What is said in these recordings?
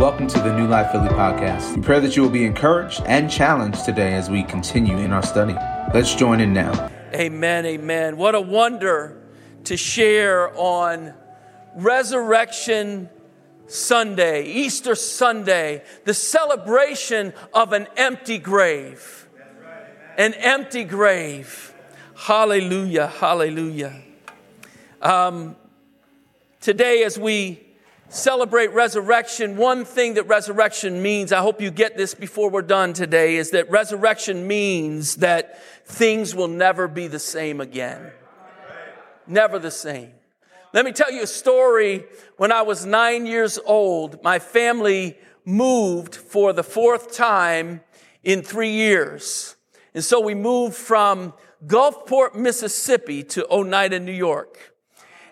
Welcome to the New Life Philly podcast. We pray that you will be encouraged and challenged today as we continue in our study. Let's join in now. Amen, amen. What a wonder to share on Resurrection Sunday, Easter Sunday, the celebration of an empty grave. An empty grave. Hallelujah, hallelujah. Um, today, as we celebrate resurrection, one thing that resurrection means, I hope you get this before we're done today, is that resurrection means that things will never be the same again. Never the same. Let me tell you a story. When I was nine years old, my family moved for the fourth time in three years. And so we moved from Gulfport, Mississippi to Oneida, New York.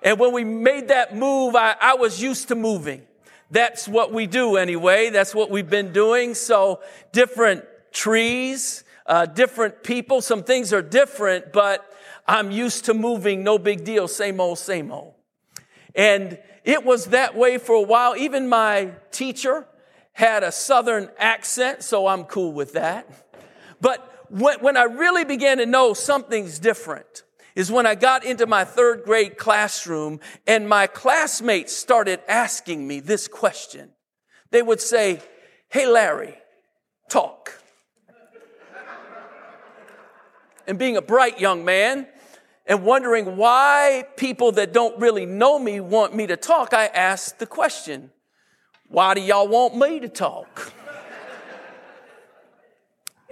And when we made that move, I, I was used to moving. That's what we do anyway. That's what we've been doing. So different trees, uh, different people. Some things are different, but I'm used to moving. No big deal. Same old, same old. And it was that way for a while. Even my teacher had a southern accent, so I'm cool with that. But when, when I really began to know something's different, is when I got into my third grade classroom and my classmates started asking me this question. They would say, Hey, Larry, talk. and being a bright young man and wondering why people that don't really know me want me to talk, I asked the question, Why do y'all want me to talk?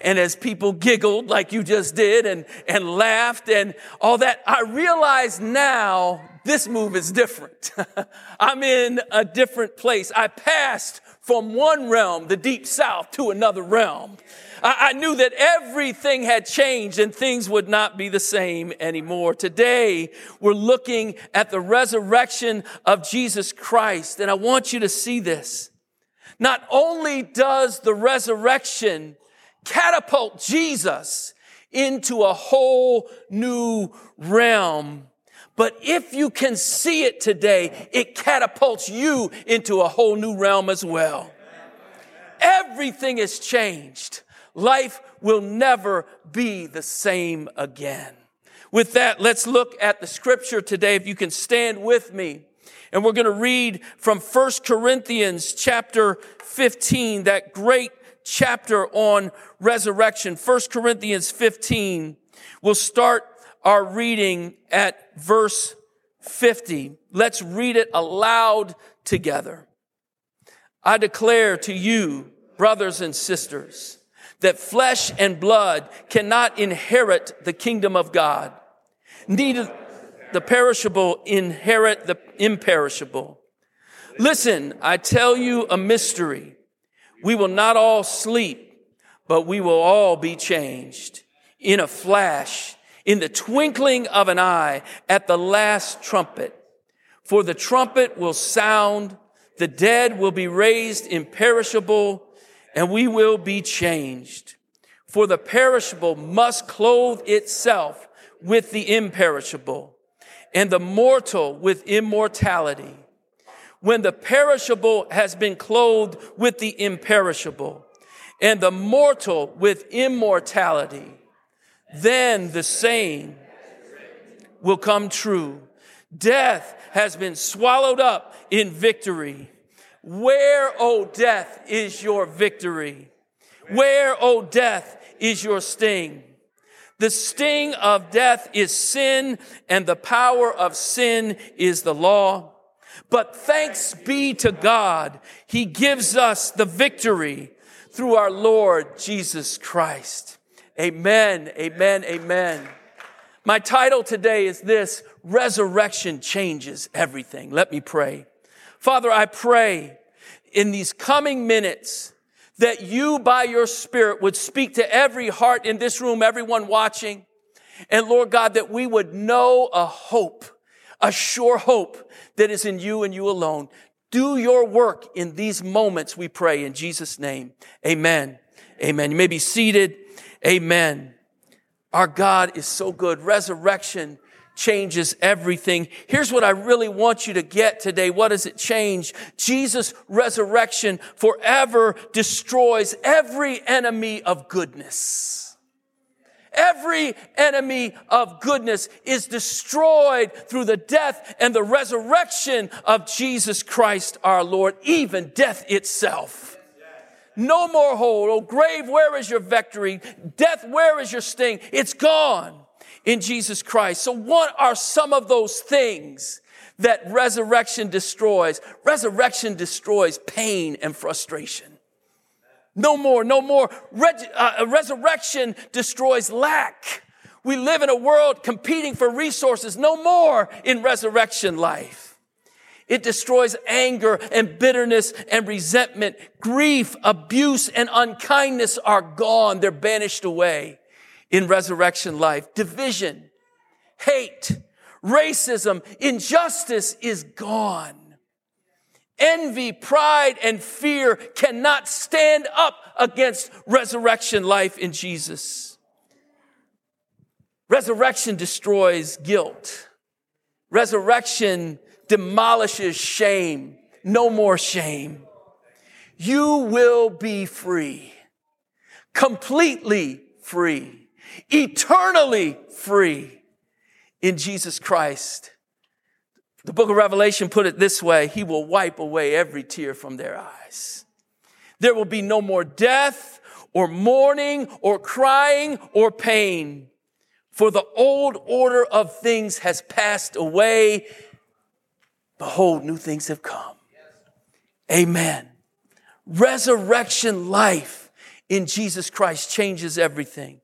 And as people giggled like you just did and, and laughed and all that, I realize now this move is different. I'm in a different place. I passed from one realm, the deep south, to another realm. I, I knew that everything had changed and things would not be the same anymore. Today, we're looking at the resurrection of Jesus Christ. And I want you to see this. Not only does the resurrection catapult Jesus into a whole new realm. But if you can see it today, it catapults you into a whole new realm as well. Everything has changed. Life will never be the same again. With that, let's look at the scripture today. If you can stand with me. And we're going to read from 1 Corinthians chapter 15, that great chapter on resurrection, 1 Corinthians 15. We'll start our reading at verse 50. Let's read it aloud together. I declare to you, brothers and sisters, that flesh and blood cannot inherit the kingdom of God. Neither the perishable inherit the imperishable. Listen, I tell you a mystery. We will not all sleep, but we will all be changed in a flash, in the twinkling of an eye, at the last trumpet. For the trumpet will sound, the dead will be raised imperishable, and we will be changed. For the perishable must clothe itself with the imperishable, and the mortal with immortality when the perishable has been clothed with the imperishable and the mortal with immortality, then the saying will come true. Death has been swallowed up in victory. Where, O oh, death, is your victory? Where, O oh, death, is your sting? The sting of death is sin, and the power of sin is the law. But thanks be to God, He gives us the victory through our Lord Jesus Christ. Amen, amen, amen. My title today is this, Resurrection Changes Everything. Let me pray. Father, I pray in these coming minutes that you by your spirit would speak to every heart in this room, everyone watching. And Lord God, that we would know a hope, a sure hope that is in you and you alone. Do your work in these moments, we pray in Jesus' name. Amen. Amen. You may be seated. Amen. Our God is so good. Resurrection changes everything. Here's what I really want you to get today. What does it change? Jesus' resurrection forever destroys every enemy of goodness. Every enemy of goodness is destroyed through the death and the resurrection of Jesus Christ our Lord, even death itself. No more hold. Oh, grave, where is your victory? Death, where is your sting? It's gone in Jesus Christ. So what are some of those things that resurrection destroys? Resurrection destroys pain and frustration. No more, no more. Reg- uh, resurrection destroys lack. We live in a world competing for resources. No more in resurrection life. It destroys anger and bitterness and resentment. Grief, abuse, and unkindness are gone. They're banished away in resurrection life. Division, hate, racism, injustice is gone. Envy, pride, and fear cannot stand up against resurrection life in Jesus. Resurrection destroys guilt. Resurrection demolishes shame. No more shame. You will be free. Completely free. Eternally free in Jesus Christ. The book of Revelation put it this way He will wipe away every tear from their eyes. There will be no more death or mourning or crying or pain, for the old order of things has passed away. Behold, new things have come. Amen. Resurrection life in Jesus Christ changes everything.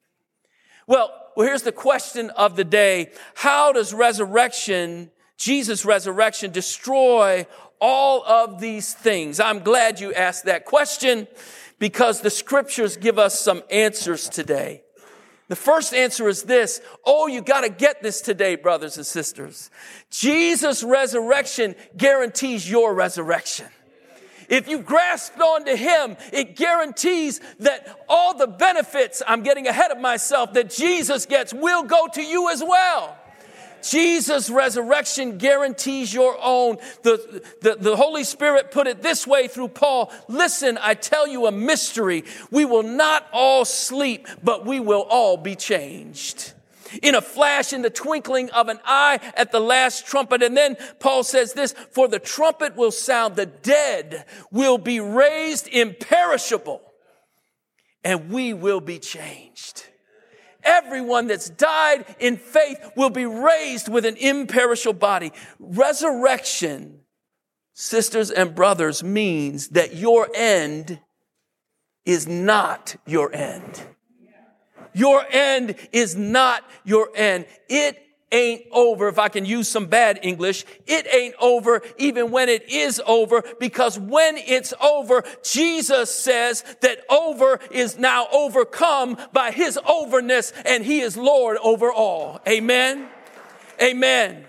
Well, well, here's the question of the day. How does resurrection Jesus' resurrection destroy all of these things? I'm glad you asked that question because the scriptures give us some answers today. The first answer is this. Oh, you got to get this today, brothers and sisters. Jesus' resurrection guarantees your resurrection. If you grasped onto Him, it guarantees that all the benefits, I'm getting ahead of myself, that Jesus gets will go to you as well. Jesus' resurrection guarantees your own. The, the, the Holy Spirit put it this way through Paul. Listen, I tell you a mystery. We will not all sleep, but we will all be changed in a flash, in the twinkling of an eye at the last trumpet. And then Paul says this, for the trumpet will sound, the dead will be raised imperishable, and we will be changed. Everyone that's died in faith will be raised with an imperishable body. Resurrection, sisters and brothers, means that your end is not your end. Your end is not your end. It ain't over. If I can use some bad English, it ain't over even when it is over because when it's over, Jesus says that over is now overcome by his overness and he is Lord over all. Amen. Amen.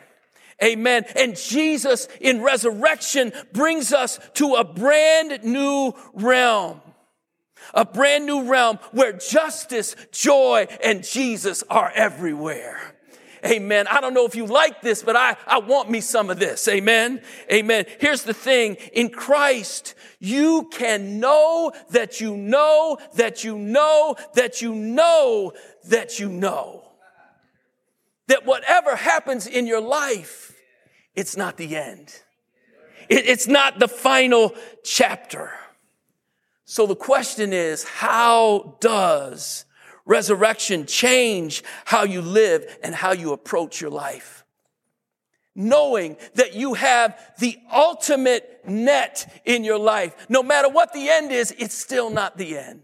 Amen. And Jesus in resurrection brings us to a brand new realm. A brand new realm where justice, joy, and Jesus are everywhere. Amen. I don't know if you like this, but I, I want me some of this. Amen. Amen. Here's the thing. In Christ, you can know that you know that you know that you know that you know that whatever happens in your life, it's not the end. It, it's not the final chapter. So the question is, how does resurrection change how you live and how you approach your life. Knowing that you have the ultimate net in your life. No matter what the end is, it's still not the end.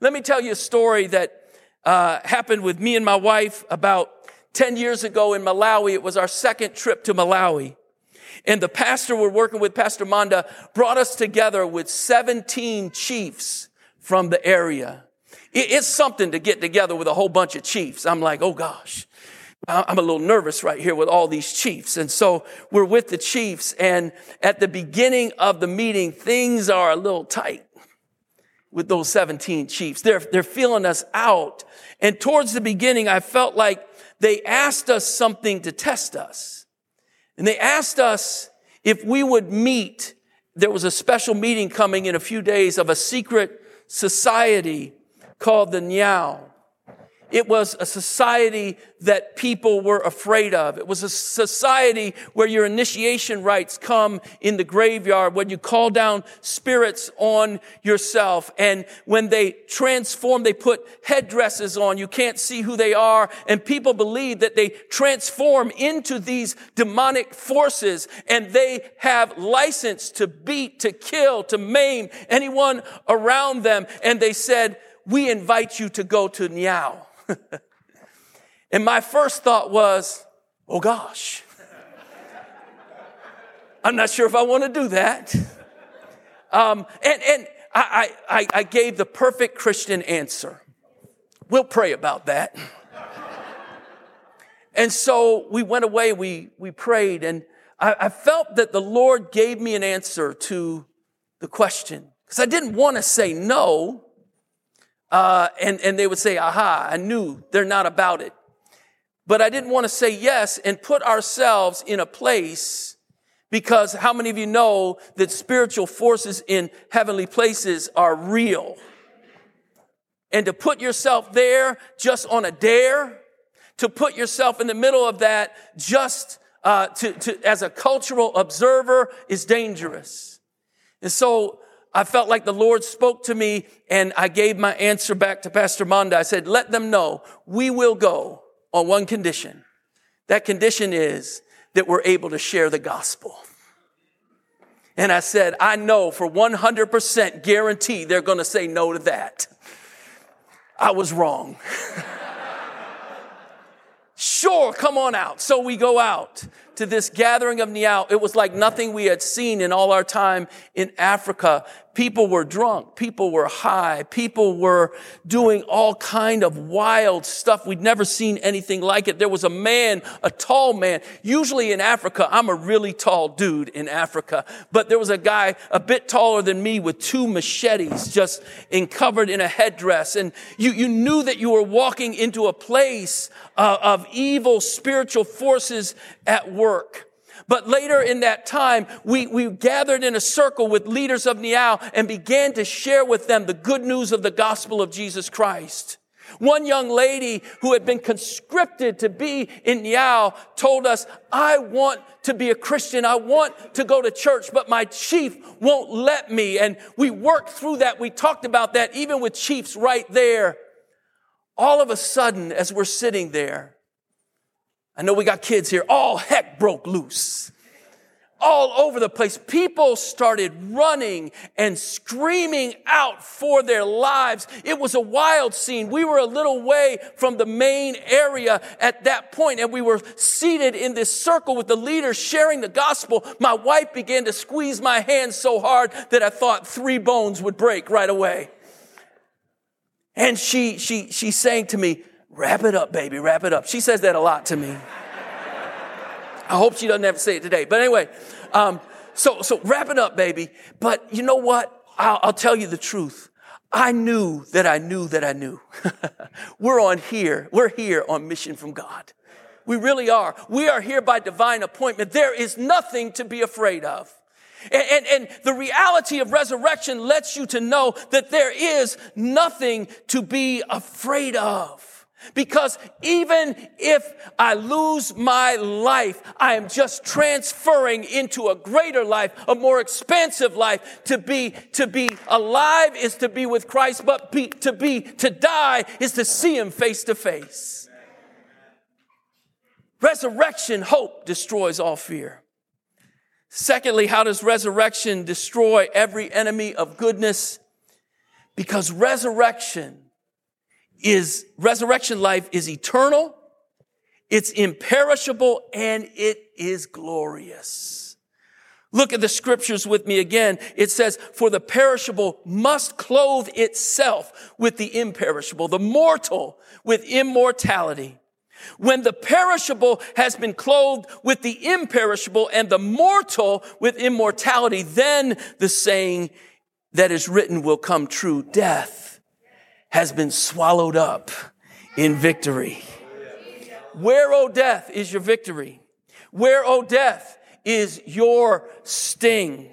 Let me tell you a story that uh, happened with me and my wife about 10 years ago in Malawi. It was our second trip to Malawi. And the pastor we're working with, Pastor Manda, brought us together with 17 chiefs from the area. It's something to get together with a whole bunch of chiefs. I'm like, oh gosh. I'm a little nervous right here with all these chiefs. And so we're with the chiefs and at the beginning of the meeting, things are a little tight with those 17 chiefs. They're, they're feeling us out. And towards the beginning, I felt like they asked us something to test us. And they asked us if we would meet. There was a special meeting coming in a few days of a secret society called the Nyau. It was a society that people were afraid of. It was a society where your initiation rites come in the graveyard, when you call down spirits on yourself. And when they transform, they put headdresses on. You can't see who they are. And people believe that they transform into these demonic forces and they have license to beat, to kill, to maim anyone around them. And they said, we invite you to go to Nyau. and my first thought was, oh gosh, I'm not sure if I want to do that. Um, and and I, I, I gave the perfect Christian answer. We'll pray about that. and so we went away, we, we prayed, and I, I felt that the Lord gave me an answer to the question. Because I didn't want to say no, uh, and, and they would say, aha, I knew they're not about it. But I didn't want to say yes and put ourselves in a place because how many of you know that spiritual forces in heavenly places are real? And to put yourself there just on a dare, to put yourself in the middle of that just uh, to, to, as a cultural observer is dangerous. And so I felt like the Lord spoke to me and I gave my answer back to Pastor Manda. I said, let them know we will go on one condition. That condition is that we're able to share the gospel. And I said, I know for 100% guarantee they're going to say no to that. I was wrong. sure, come on out. So we go out to this gathering of Nyau. It was like nothing we had seen in all our time in Africa. People were drunk. People were high. People were doing all kind of wild stuff. We'd never seen anything like it. There was a man, a tall man. Usually in Africa, I'm a really tall dude in Africa, but there was a guy a bit taller than me with two machetes just in covered in a headdress. And you, you knew that you were walking into a place uh, of evil spiritual forces at work. But later in that time, we, we gathered in a circle with leaders of Nyau and began to share with them the good news of the gospel of Jesus Christ. One young lady who had been conscripted to be in Nyau told us, I want to be a Christian. I want to go to church, but my chief won't let me. And we worked through that. We talked about that even with chiefs right there. All of a sudden, as we're sitting there, I know we got kids here. All heck broke loose. All over the place. People started running and screaming out for their lives. It was a wild scene. We were a little way from the main area at that point and we were seated in this circle with the leaders sharing the gospel. My wife began to squeeze my hand so hard that I thought three bones would break right away. And she, she, she's saying to me, Wrap it up, baby, wrap it up. She says that a lot to me. I hope she doesn't have to say it today. But anyway, um, so, so wrap it up, baby. But you know what? I'll, I'll tell you the truth. I knew that I knew that I knew. we're on here. We're here on mission from God. We really are. We are here by divine appointment. There is nothing to be afraid of. And, and, and, the reality of resurrection lets you to know that there is nothing to be afraid of. Because even if I lose my life, I am just transferring into a greater life, a more expansive life. To be, to be alive is to be with Christ, but be, to be, to die is to see Him face to face. Resurrection, hope destroys all fear. Secondly, how does resurrection destroy every enemy of goodness? Because resurrection is resurrection life is eternal, it's imperishable, and it is glorious. Look at the scriptures with me again. It says, for the perishable must clothe itself with the imperishable, the mortal with immortality. When the perishable has been clothed with the imperishable and the mortal with immortality, then the saying that is written will come true. Death has been swallowed up in victory. Where, O death, is your victory? Where, O death, is your sting?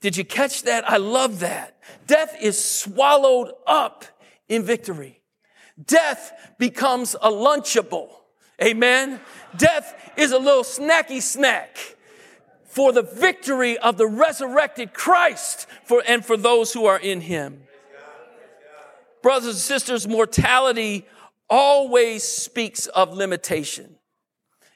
Did you catch that? I love that. Death is swallowed up in victory. Death becomes a lunchable. Amen. Death is a little snacky snack for the victory of the resurrected Christ for, and for those who are in him. Brothers and sisters, mortality always speaks of limitation.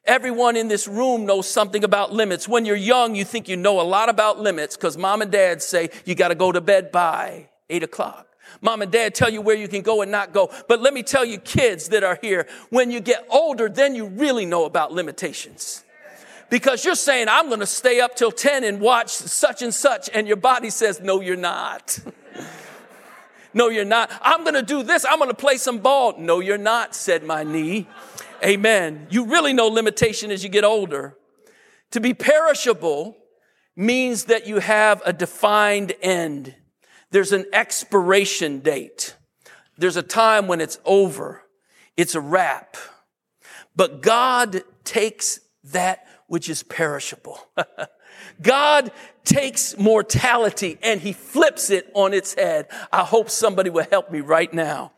Everyone in this room knows something about limits. When you're young, you think you know a lot about limits because mom and dad say you got to go to bed by eight o'clock. Mom and dad tell you where you can go and not go. But let me tell you, kids that are here, when you get older, then you really know about limitations. Because you're saying, I'm going to stay up till 10 and watch such and such. And your body says, no, you're not. no, you're not. I'm going to do this. I'm going to play some ball. No, you're not, said my knee. Amen. You really know limitation as you get older. To be perishable means that you have a defined end. There's an expiration date. There's a time when it's over. It's a wrap. But God takes that which is perishable. God takes mortality and he flips it on its head. I hope somebody will help me right now.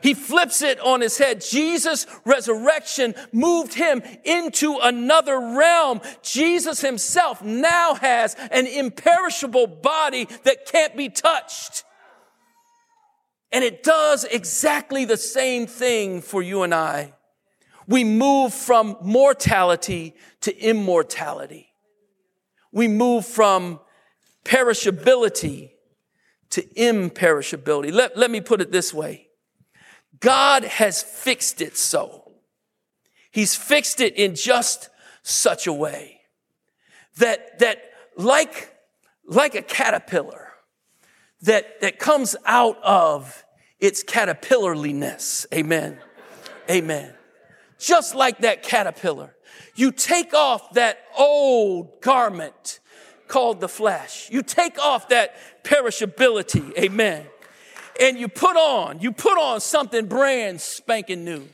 He flips it on his head. Jesus' resurrection moved him into another realm. Jesus himself now has an imperishable body that can't be touched. And it does exactly the same thing for you and I. We move from mortality to immortality. We move from perishability to imperishability. Let, let me put it this way. God has fixed it so. He's fixed it in just such a way that, that like, like a caterpillar that, that comes out of its caterpillarliness. Amen. Amen. Just like that caterpillar. You take off that old garment called the flesh. You take off that perishability. Amen and you put on, you put on something brand spanking new.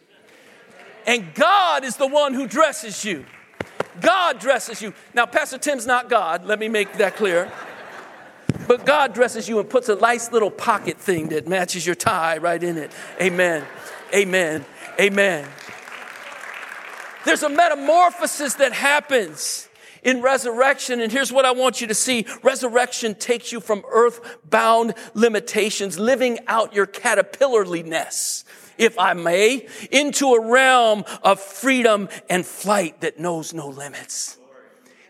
And God is the one who dresses you. God dresses you. Now, Pastor Tim's not God, let me make that clear. But God dresses you and puts a nice little pocket thing that matches your tie right in it. Amen. Amen. Amen. There's a metamorphosis that happens in resurrection. And here's what I want you to see. Resurrection takes you from earth-bound limitations, living out your caterpillarliness, if I may, into a realm of freedom and flight that knows no limits.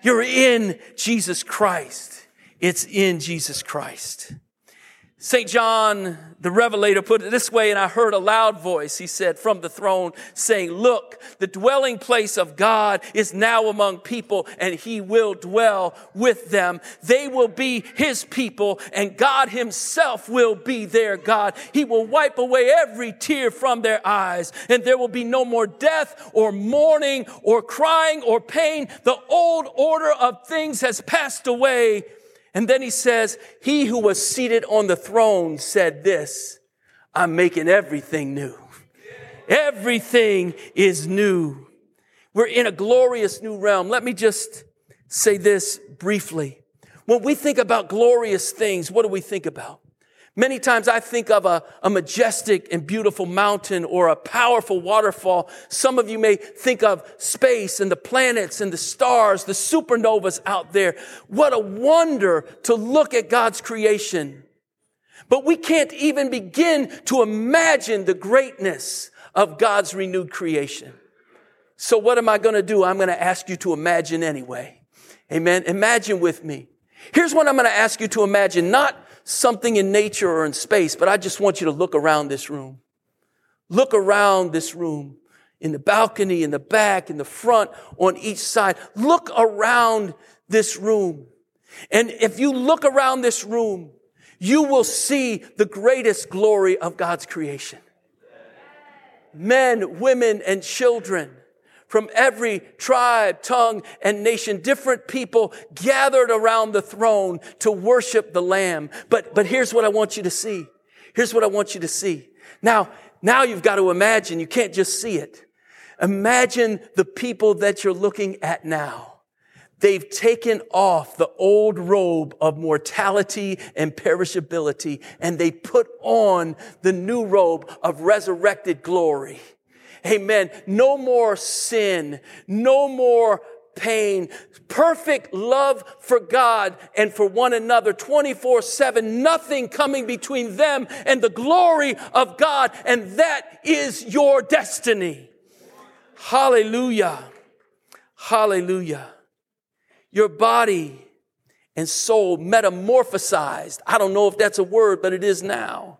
You're in Jesus Christ. It's in Jesus Christ. St. John the Revelator put it this way, and I heard a loud voice, he said, from the throne saying, Look, the dwelling place of God is now among people, and he will dwell with them. They will be his people, and God himself will be their God. He will wipe away every tear from their eyes, and there will be no more death or mourning or crying or pain. The old order of things has passed away and then he says, he who was seated on the throne said this, I'm making everything new. Everything is new. We're in a glorious new realm. Let me just say this briefly. When we think about glorious things, what do we think about? Many times I think of a, a, majestic and beautiful mountain or a powerful waterfall. Some of you may think of space and the planets and the stars, the supernovas out there. What a wonder to look at God's creation. But we can't even begin to imagine the greatness of God's renewed creation. So what am I going to do? I'm going to ask you to imagine anyway. Amen. Imagine with me. Here's what I'm going to ask you to imagine. Not something in nature or in space, but I just want you to look around this room. Look around this room in the balcony, in the back, in the front, on each side. Look around this room. And if you look around this room, you will see the greatest glory of God's creation. Men, women, and children from every tribe, tongue, and nation, different people gathered around the throne to worship the Lamb. But, but here's what I want you to see. Here's what I want you to see. Now, now you've got to imagine. You can't just see it. Imagine the people that you're looking at now. They've taken off the old robe of mortality and perishability and they put on the new robe of resurrected glory. Amen. No more sin. No more pain. Perfect love for God and for one another 24 7. Nothing coming between them and the glory of God. And that is your destiny. Hallelujah. Hallelujah. Your body and soul metamorphosized. I don't know if that's a word, but it is now.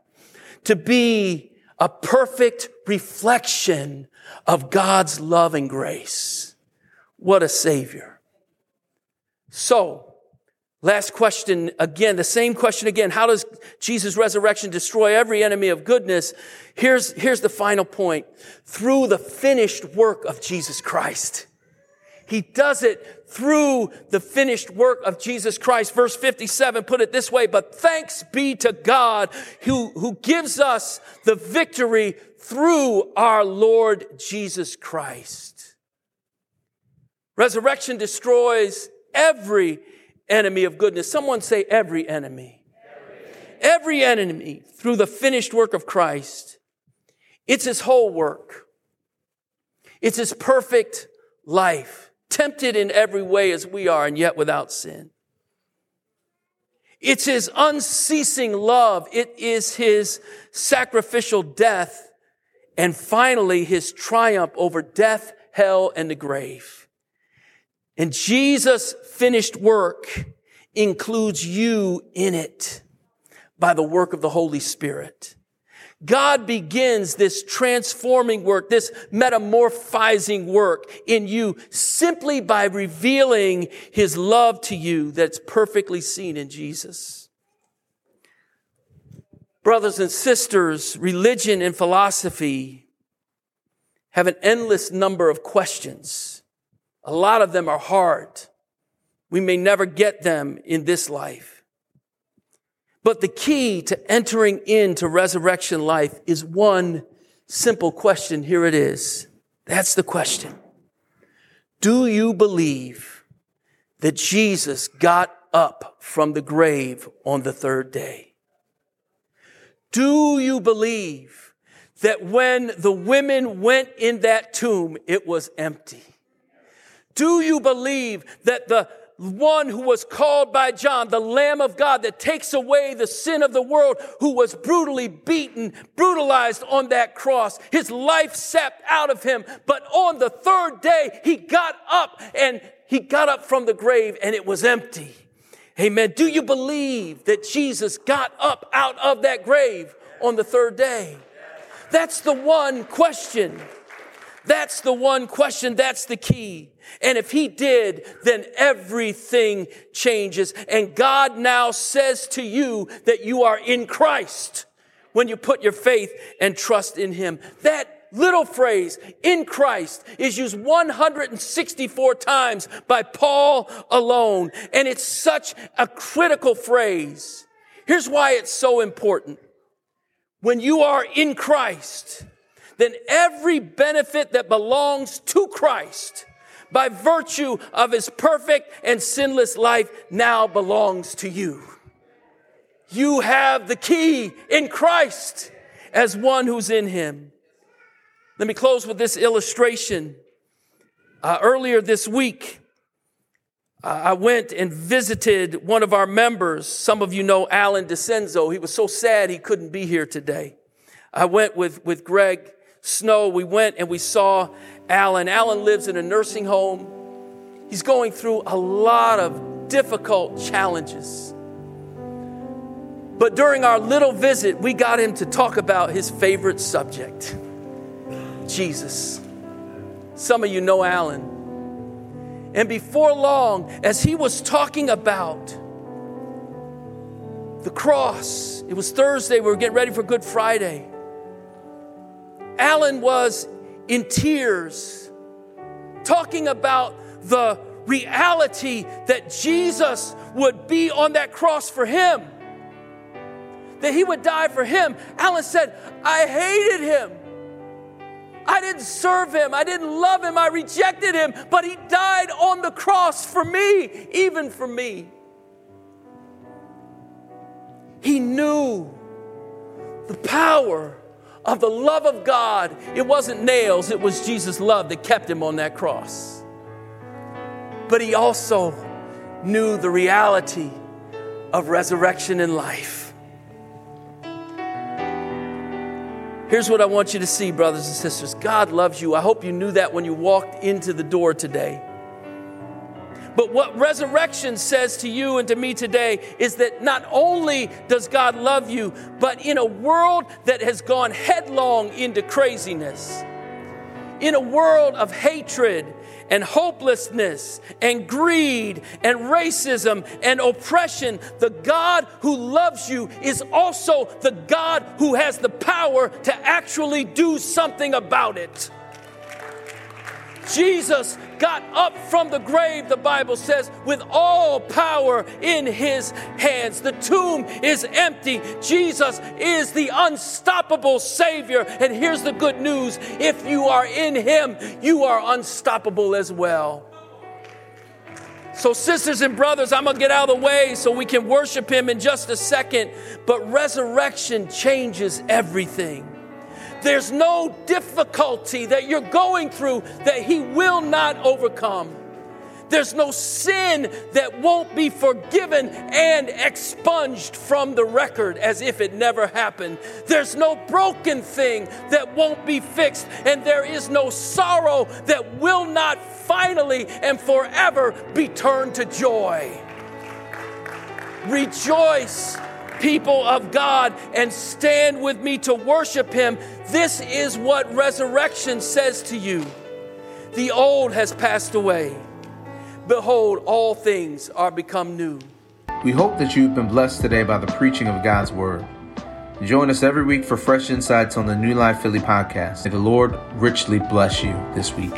To be a perfect reflection of God's love and grace. What a savior. So, last question again, the same question again. How does Jesus' resurrection destroy every enemy of goodness? Here's, here's the final point. Through the finished work of Jesus Christ. He does it through the finished work of Jesus Christ. Verse 57 put it this way, but thanks be to God who, who gives us the victory through our Lord Jesus Christ. Resurrection destroys every enemy of goodness. Someone say every enemy. Every enemy through the finished work of Christ. It's his whole work. It's his perfect life tempted in every way as we are, and yet without sin. It's his unceasing love. It is his sacrificial death. And finally, his triumph over death, hell, and the grave. And Jesus' finished work includes you in it by the work of the Holy Spirit. God begins this transforming work, this metamorphizing work in you simply by revealing his love to you that's perfectly seen in Jesus. Brothers and sisters, religion and philosophy have an endless number of questions. A lot of them are hard. We may never get them in this life. But the key to entering into resurrection life is one simple question. Here it is. That's the question. Do you believe that Jesus got up from the grave on the third day? Do you believe that when the women went in that tomb, it was empty? Do you believe that the one who was called by John, the Lamb of God that takes away the sin of the world, who was brutally beaten, brutalized on that cross. His life sapped out of him. But on the third day, he got up and he got up from the grave and it was empty. Amen. Do you believe that Jesus got up out of that grave on the third day? That's the one question. That's the one question. That's the key. And if he did, then everything changes. And God now says to you that you are in Christ when you put your faith and trust in him. That little phrase, in Christ, is used 164 times by Paul alone. And it's such a critical phrase. Here's why it's so important. When you are in Christ, then every benefit that belongs to Christ by virtue of his perfect and sinless life now belongs to you. You have the key in Christ as one who's in him. Let me close with this illustration. Uh, earlier this week, uh, I went and visited one of our members. Some of you know Alan DeCenzo. He was so sad he couldn't be here today. I went with, with Greg Snow. We went and we saw Alan. Alan lives in a nursing home. He's going through a lot of difficult challenges. But during our little visit, we got him to talk about his favorite subject Jesus. Some of you know Alan. And before long, as he was talking about the cross, it was Thursday, we were getting ready for Good Friday. Alan was in tears, talking about the reality that Jesus would be on that cross for him, that he would die for him. Alan said, I hated him. I didn't serve him. I didn't love him. I rejected him. But he died on the cross for me, even for me. He knew the power of the love of God. It wasn't nails, it was Jesus' love that kept him on that cross. But he also knew the reality of resurrection and life. Here's what I want you to see, brothers and sisters God loves you. I hope you knew that when you walked into the door today. But what resurrection says to you and to me today is that not only does God love you, but in a world that has gone headlong into craziness, in a world of hatred and hopelessness and greed and racism and oppression, the God who loves you is also the God who has the power to actually do something about it. Jesus got up from the grave, the Bible says, with all power in his hands. The tomb is empty. Jesus is the unstoppable Savior. And here's the good news if you are in him, you are unstoppable as well. So, sisters and brothers, I'm going to get out of the way so we can worship him in just a second. But resurrection changes everything. There's no difficulty that you're going through that He will not overcome. There's no sin that won't be forgiven and expunged from the record as if it never happened. There's no broken thing that won't be fixed, and there is no sorrow that will not finally and forever be turned to joy. Rejoice people of God and stand with me to worship Him. This is what resurrection says to you. The old has passed away. Behold, all things are become new. We hope that you've been blessed today by the preaching of God's Word. Join us every week for fresh insights on the New Life Philly podcast. May the Lord richly bless you this week.